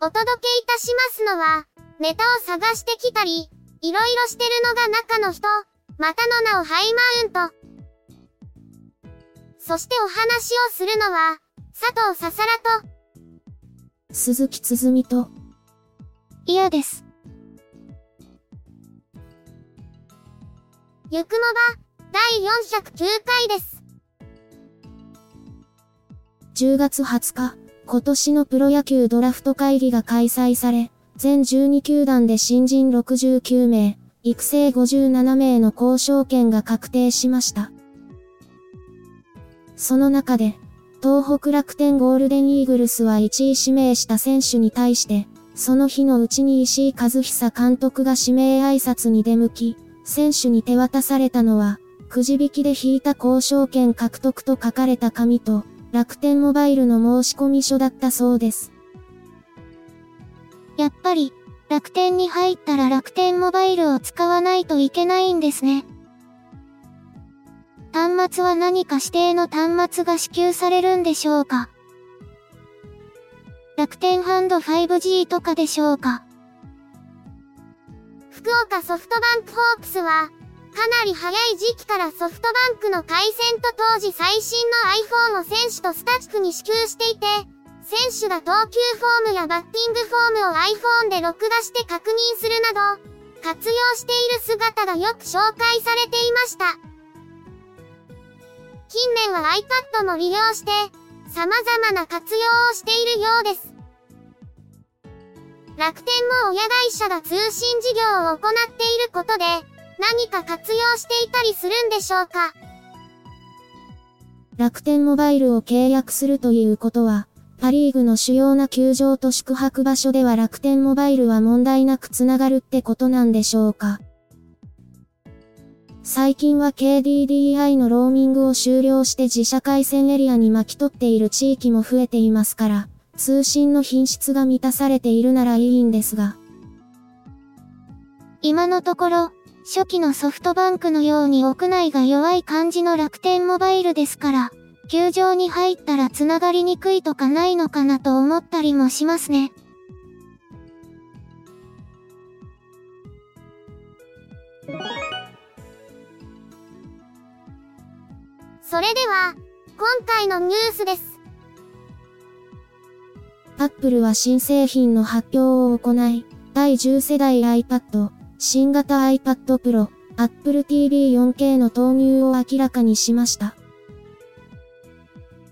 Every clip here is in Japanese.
お届けいたしますのは、ネタを探してきたり、いろいろしてるのが中の人、またの名をハイマウント。そしてお話をするのは、佐藤ささらと、鈴木つづみと、嫌です。ゆくもば、第409回です。10月20日、今年のプロ野球ドラフト会議が開催され、全12球団で新人69名、育成57名の交渉権が確定しました。その中で、東北楽天ゴールデンイーグルスは1位指名した選手に対して、その日のうちに石井和久監督が指名挨拶に出向き、選手に手渡されたのは、くじ引きで引いた交渉権獲得と書かれた紙と、楽天モバイルの申込書だったそうです。やっぱり、楽天に入ったら楽天モバイルを使わないといけないんですね。端末は何か指定の端末が支給されるんでしょうか楽天ハンド 5G とかでしょうか福岡ソフトバンクホークスは、かなり早い時期からソフトバンクの回線と当時最新の iPhone を選手とスタッフに支給していて、選手が投球フォームやバッティングフォームを iPhone で録画して確認するなど、活用している姿がよく紹介されていました。近年は iPad も利用して、様々な活用をしているようです。楽天も親会社が通信事業を行っていることで、何か活用していたりするんでしょうか？楽天モバイルを契約するということは、パリーグの主要な球場と宿泊場所では楽天モバイルは問題なく繋がるってことなんでしょうか？最近は KDDI のローミングを終了して自社回線エリアに巻き取っている地域も増えていますから、通信の品質が満たされているならいいんですが。今のところ、初期のソフトバンクのように屋内が弱い感じの楽天モバイルですから、球場に入ったら繋がりにくいとかないのかなと思ったりもしますね。それでは、今回のニュースです。アップルは新製品の発表を行い、第10世代 iPad、新型 iPad Pro、Apple TV 4K の投入を明らかにしました。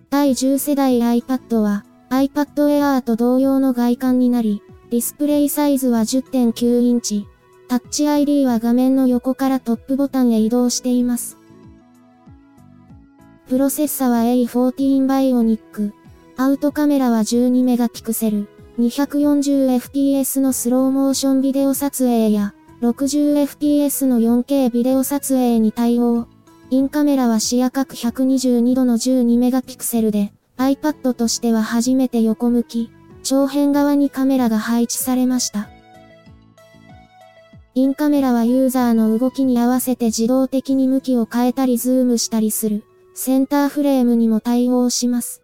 第10世代 iPad は iPad Air と同様の外観になり、ディスプレイサイズは10.9インチ、タッチ ID は画面の横からトップボタンへ移動しています。プロセッサは A14 Bionic。アウトカメラは12メガピクセル。240fps のスローモーションビデオ撮影や 60fps の 4K ビデオ撮影に対応。インカメラは視野角122度の12メガピクセルで、iPad としては初めて横向き、長辺側にカメラが配置されました。インカメラはユーザーの動きに合わせて自動的に向きを変えたりズームしたりする、センターフレームにも対応します。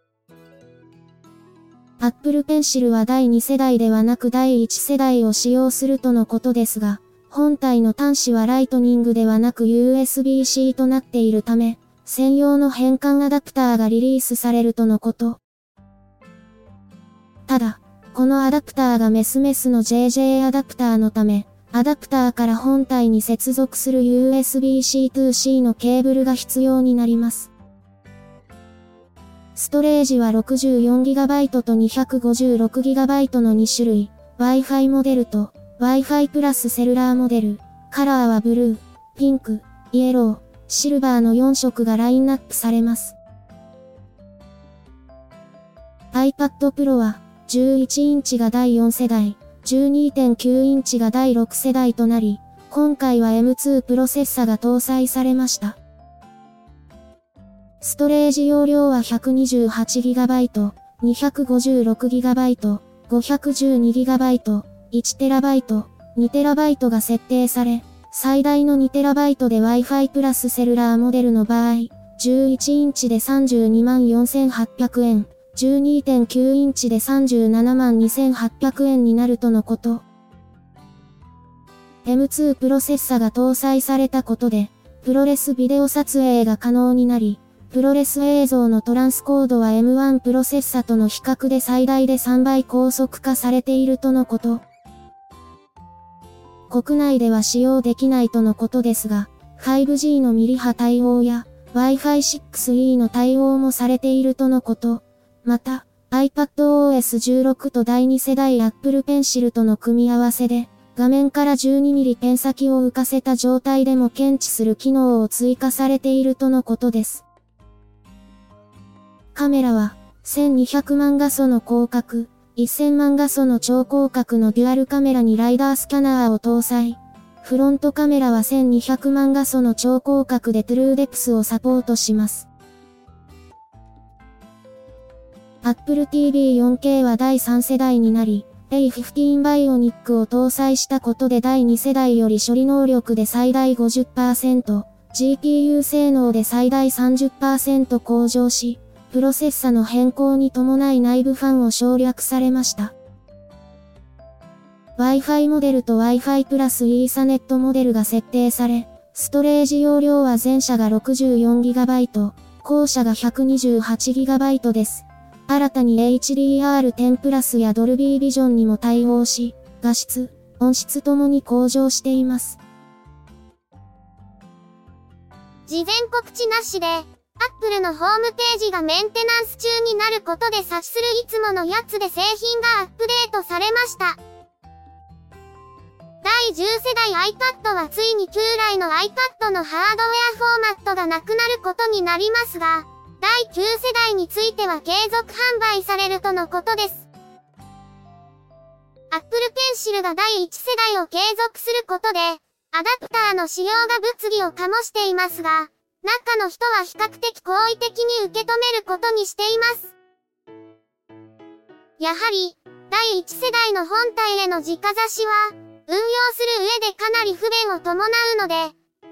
Apple Pencil は第2世代ではなく第1世代を使用するとのことですが、本体の端子はライトニングではなく USB-C となっているため、専用の変換アダプターがリリースされるとのこと。ただ、このアダプターがメスメスの JJ アダプターのため、アダプターから本体に接続する USB-C to-C のケーブルが必要になります。ストレージは 64GB と 256GB の2種類、Wi-Fi モデルと Wi-Fi プラスセルラーモデル、カラーはブルー、ピンク、イエロー、シルバーの4色がラインナップされます。iPad Pro は11インチが第4世代、12.9インチが第6世代となり、今回は M2 プロセッサが搭載されました。ストレージ容量は 128GB、256GB、512GB、1TB、2TB が設定され、最大の 2TB で Wi-Fi プラスセルラーモデルの場合、11インチで324,800円、12.9インチで37万2800円になるとのこと。M2 プロセッサが搭載されたことで、プロレスビデオ撮影が可能になり、プロレス映像のトランスコードは M1 プロセッサとの比較で最大で3倍高速化されているとのこと。国内では使用できないとのことですが、5G のミリ波対応や Wi-Fi 6E の対応もされているとのこと。また、iPadOS16 と第2世代 Apple Pencil との組み合わせで、画面から 12mm ペン先を浮かせた状態でも検知する機能を追加されているとのことです。カメラは、1200万画素の広角、1000万画素の超広角のデュアルカメラにライダースキャナーを搭載。フロントカメラは1200万画素の超広角でトゥルーデプスをサポートします。Apple TV 4K は第3世代になり、A15 バイオニックを搭載したことで第2世代より処理能力で最大50%、GPU 性能で最大30%向上し、プロセッサの変更に伴い内部ファンを省略されました。Wi-Fi モデルと Wi-Fi プラス Ethernet モデルが設定され、ストレージ容量は前者が 64GB、後者が 128GB です。新たに HDR10 プラスやドルビービジョンにも対応し、画質、音質ともに向上しています。事前告知なしで、Apple のホームページがメンテナンス中になることで察するいつものやつで製品がアップデートされました。第10世代 iPad はついに旧来の iPad のハードウェアフォーマットがなくなることになりますが、第9世代については継続販売されるとのことです。Apple Pencil が第1世代を継続することで、アダプターの使用が物議を醸していますが、中の人は比較的好意的に受け止めることにしています。やはり、第1世代の本体への直差しは、運用する上でかなり不便を伴うので、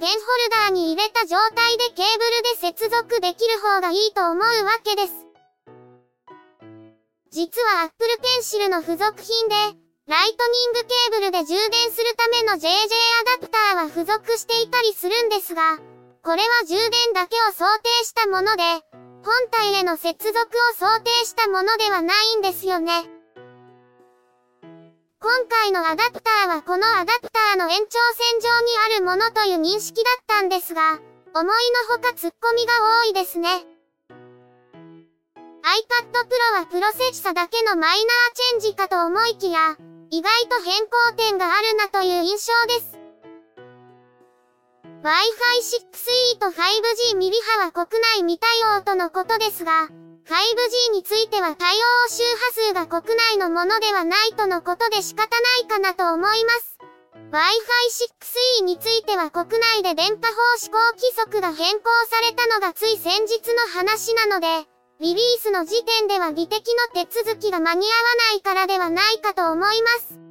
ペンホルダーに入れた状態でケーブルで接続できる方がいいと思うわけです。実は Apple Pencil の付属品で、ライトニングケーブルで充電するための JJ アダプターは付属していたりするんですが、これは充電だけを想定したもので、本体への接続を想定したものではないんですよね。今回のアダプターはこのアダプターの延長線上にあるものという認識だったんですが、思いのほか突っ込みが多いですね。iPad Pro はプロセッサだけのマイナーチェンジかと思いきや、意外と変更点があるなという印象です。Wi-Fi 6E と 5G ミリ波は国内未対応とのことですが、5G については対応周波数が国内のものではないとのことで仕方ないかなと思います。Wi-Fi 6E については国内で電波法施行規則が変更されたのがつい先日の話なので、リリースの時点では技的の手続きが間に合わないからではないかと思います。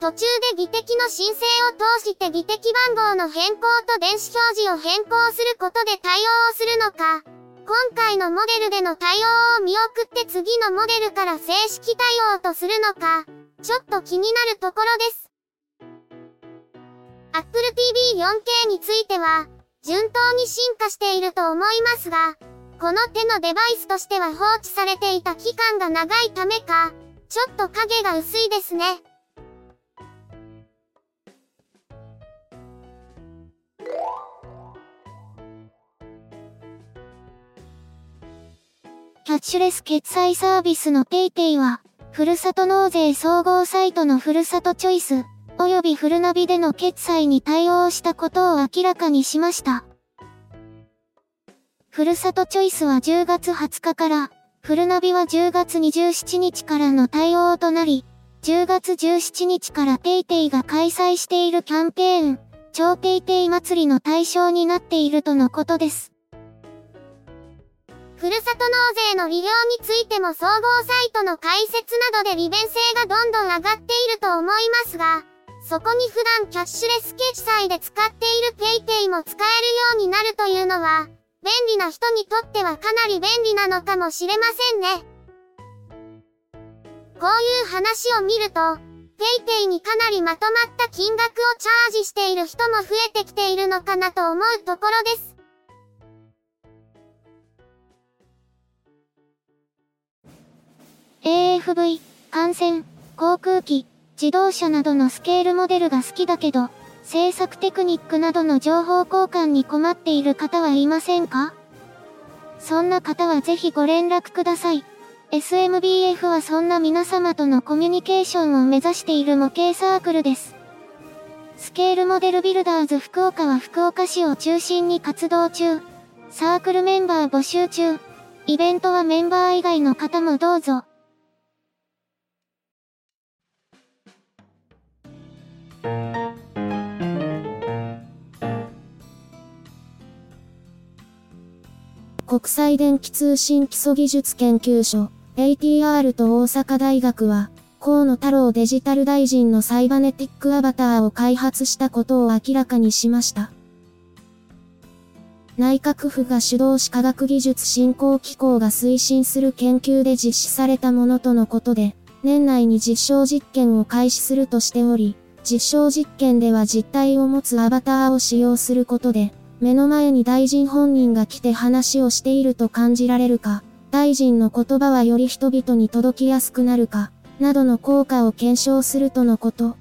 途中で技的の申請を通して技的番号の変更と電子表示を変更することで対応をするのか、今回のモデルでの対応を見送って次のモデルから正式対応とするのか、ちょっと気になるところです。Apple TV 4K については、順当に進化していると思いますが、この手のデバイスとしては放置されていた期間が長いためか、ちょっと影が薄いですね。キャッシュレス決済サービスの PayPay は、ふるさと納税総合サイトのふるさとチョイス、およびフルナビでの決済に対応したことを明らかにしました。ふるさとチョイスは10月20日から、フルナビは10月27日からの対応となり、10月17日から PayPay が開催しているキャンペーン、超 PayPay 祭りの対象になっているとのことです。ふるさと納税の利用についても総合サイトの開設などで利便性がどんどん上がっていると思いますが、そこに普段キャッシュレス決済で使っている PayPay も使えるようになるというのは、便利な人にとってはかなり便利なのかもしれませんね。こういう話を見ると、PayPay にかなりまとまった金額をチャージしている人も増えてきているのかなと思うところです。AFV、艦船、航空機、自動車などのスケールモデルが好きだけど、制作テクニックなどの情報交換に困っている方はいませんか？そんな方はぜひご連絡ください。SMBF はそんな皆様とのコミュニケーションを目指している模型サークルです。スケールモデルビルダーズ福岡は福岡市を中心に活動中。サークルメンバー募集中。イベントはメンバー以外の方もどうぞ。国際電気通信基礎技術研究所 ATR と大阪大学は、河野太郎デジタル大臣のサイバネティックアバターを開発したことを明らかにしました。内閣府が主導し科学技術振興機構が推進する研究で実施されたものとのことで、年内に実証実験を開始するとしており、実証実験では実体を持つアバターを使用することで、目の前に大臣本人が来て話をしていると感じられるか、大臣の言葉はより人々に届きやすくなるか、などの効果を検証するとのこと。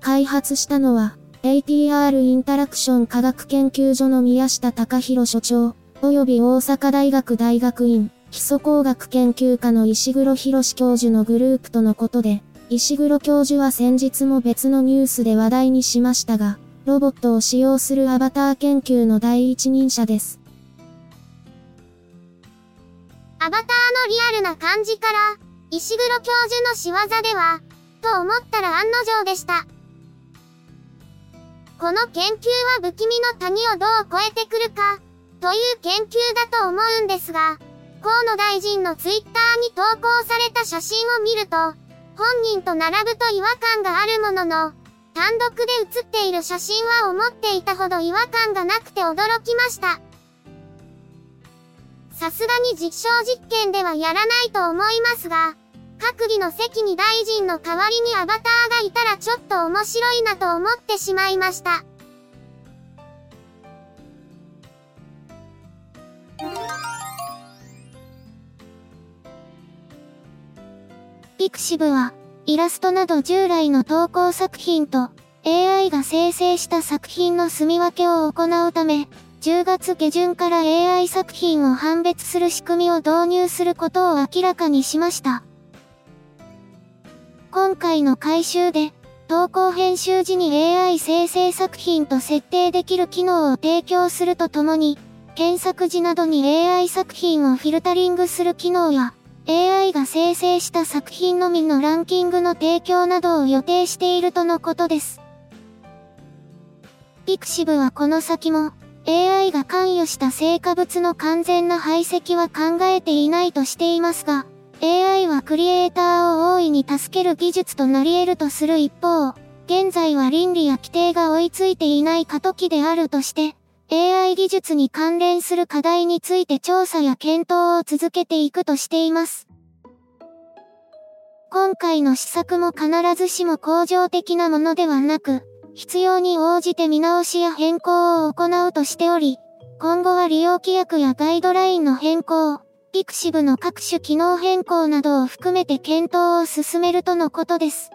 開発したのは、ATR インタラクション科学研究所の宮下隆弘所長、及び大阪大学大学院、基礎工学研究科の石黒博教授のグループとのことで、石黒教授は先日も別のニュースで話題にしましたが、ロボットを使用するアバター研究の第一人者です。アバターのリアルな感じから、石黒教授の仕業では、と思ったら案の定でした。この研究は不気味の谷をどう越えてくるか、という研究だと思うんですが、河野大臣のツイッターに投稿された写真を見ると、本人と並ぶと違和感があるものの、単独で写っている写真は思っていたほど違和感がなくて驚きました。さすがに実証実験ではやらないと思いますが、閣議の席に大臣の代わりにアバターがいたらちょっと面白いなと思ってしまいました。ピクシブは、イラストなど従来の投稿作品と AI が生成した作品の住み分けを行うため、10月下旬から AI 作品を判別する仕組みを導入することを明らかにしました。今回の改修で、投稿編集時に AI 生成作品と設定できる機能を提供するとともに、検索時などに AI 作品をフィルタリングする機能や、AI が生成した作品のみのランキングの提供などを予定しているとのことです。ピクシブはこの先も AI が関与した成果物の完全な排斥は考えていないとしていますが、AI はクリエイターを大いに助ける技術となり得るとする一方、現在は倫理や規定が追いついていない過渡期であるとして、AI 技術に関連する課題について調査や検討を続けていくとしています。今回の施策も必ずしも恒常的なものではなく、必要に応じて見直しや変更を行うとしており、今後は利用規約やガイドラインの変更、ピクシブの各種機能変更などを含めて検討を進めるとのことです。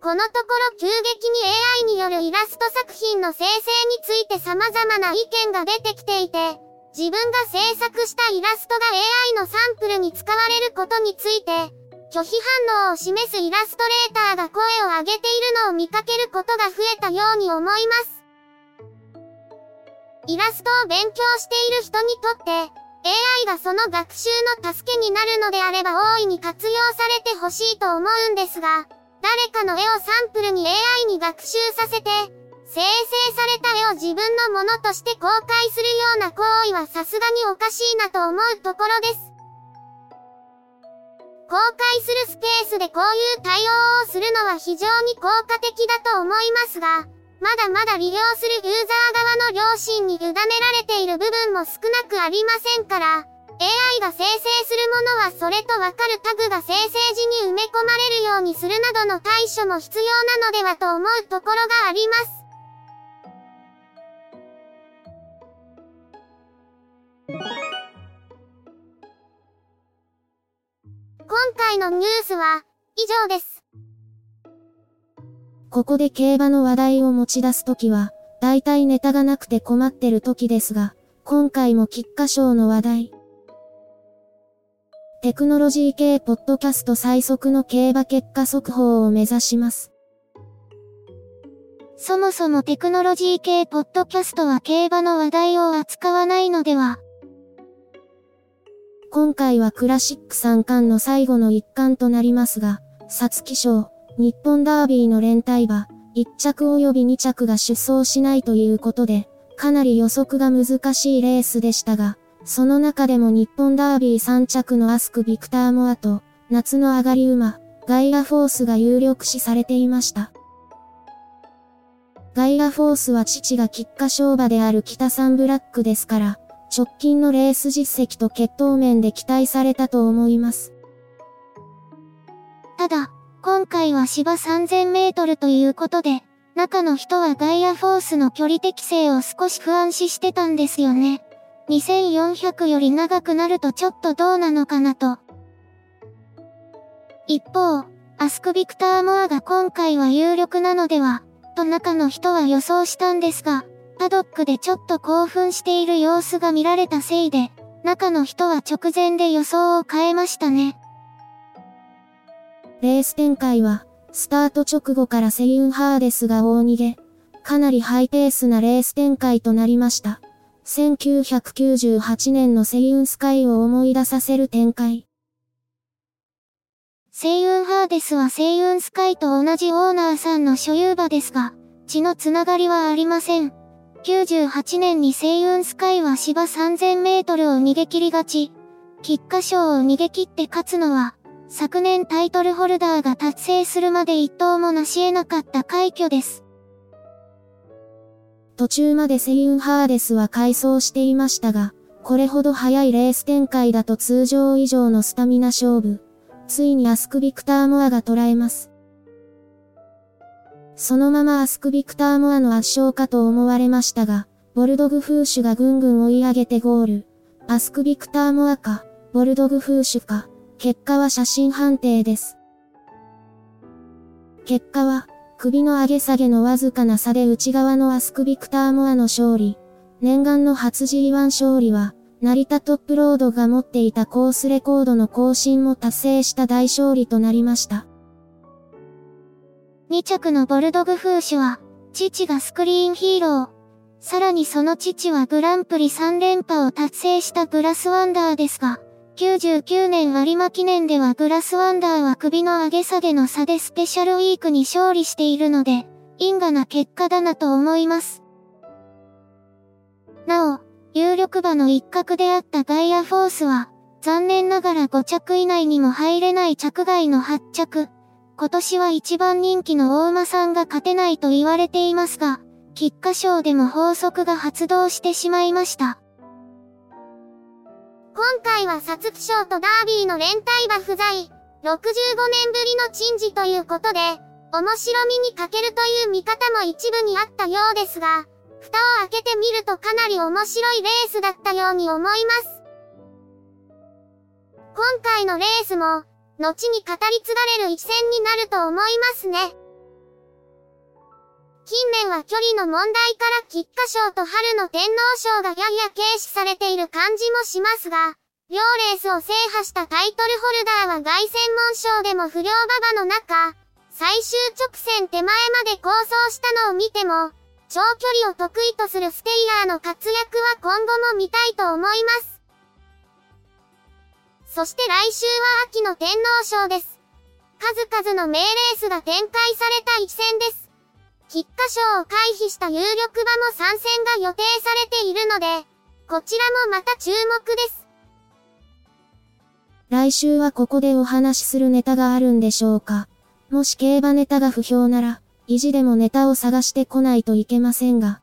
ここのところ急激に AI によるイラスト作品の生成について様々な意見が出てきていて、自分が制作したイラストが AI のサンプルに使われることについて、拒否反応を示すイラストレーターが声を上げているのを見かけることが増えたように思います。イラストを勉強している人にとって、AI がその学習の助けになるのであれば大いに活用されてほしいと思うんですが、誰かの絵をサンプルに AI に学習させて、生成された絵を自分のものとして公開するような行為はさすがにおかしいなと思うところです。公開するスペースでこういう対応をするのは非常に効果的だと思いますが、まだまだ利用するユーザー側の良心に委ねられている部分も少なくありませんから、AI が生成するものはそれとわかるタグが生成時に埋め込まれるようにするなどの対処も必要なのではと思うところがあります。今回のニュースは以上です。ここで競馬の話題を持ち出すときは、大体ネタがなくて困ってる時ですが、今回も菊花賞の話題。テクノロジー系ポッドキャスト最速の競馬結果速報を目指します。そもそもテクノロジー系ポッドキャストは競馬の話題を扱わないのでは？今回はクラシック3冠の最後の一冠となりますが、皐月賞、日本ダービーの連帯馬、1着及び2着が出走しないということで、かなり予測が難しいレースでしたが、その中でも日本ダービー3着のアスク・ビクター・モアと、夏の上がり馬、ガイア・フォースが有力視されていました。ガイア・フォースは父が菊花賞馬である北サンブラックですから、直近のレース実績と血統面で期待されたと思います。ただ、今回は芝3000メートルということで、中の人はガイアフォースの距離適正を少し不安視してたんですよね。2400より長くなるとちょっとどうなのかなと。一方、アスクビクターモアが今回は有力なのでは、と中の人は予想したんですが、パドックでちょっと興奮している様子が見られたせいで、中の人は直前で予想を変えましたね。レース展開は、スタート直後からセイウンハーデスが大逃げ、かなりハイペースなレース展開となりました。1998年のセイウンスカイを思い出させる展開。セイウンハーデスはセイウンスカイと同じオーナーさんの所有馬ですが、血のつながりはありません。98年にセイウンスカイは芝3000メートルを逃げ切りがち。菊花賞を逃げ切って勝つのは、昨年タイトルホルダーが達成するまで一頭も成し得なかった快挙です。途中までセイウンハーデスは改装していましたが、これほど速いレース展開だと通常以上のスタミナ勝負。ついにアスクビクターモアが捉えます。そのままアスクビクターモアの圧勝かと思われましたが、ボルドグフーシュがぐんぐん追い上げてゴール。アスクビクターモアか、ボルドグフーシュか、結果は写真判定です。結果は、首の上げ下げのわずかな差で内側のアスクビクターモアの勝利。念願の初 G1 勝利は、成田トップロードが持っていたコースレコードの更新も達成した大勝利となりました。2着のボルドグフーシュは、父がスクリーンヒーロー。さらにその父はグランプリ3連覇を達成したグラスワンダーですが、99年有馬記念ではグラスワンダーは首の上げ下げの差でスペシャルウィークに勝利しているので、因果な結果だなと思います。なお、有力馬の一角であったガイアフォースは、残念ながら5着以内にも入れない着外の8着。今年は一番人気の大馬さんが勝てないと言われていますが、菊花賞でも法則が発動してしまいました。今回は皐月賞とダービーの連帯馬不在、65年ぶりの珍事ということで、面白みに欠けるという見方も一部にあったようですが、蓋を開けてみるとかなり面白いレースだったように思います。今回のレースも、後に語り継がれる一戦になると思いますね。近年は距離の問題から菊花賞と春の天皇賞がやや軽視されている感じもしますが、両レースを制覇したタイトルホルダーは凱旋門賞でも不良馬場の中、最終直線手前まで構想したのを見ても、長距離を得意とするステイヤーの活躍は今後も見たいと思います。そして来週は秋の天皇賞です。数々の名レースが展開された一戦です。菊花賞を回避した有力馬も参戦が予定されているので、こちらもまた注目です。来週はここでお話しするネタがあるんでしょうかもし競馬ネタが不評なら、意地でもネタを探してこないといけませんが。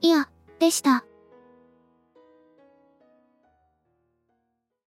いや、でした。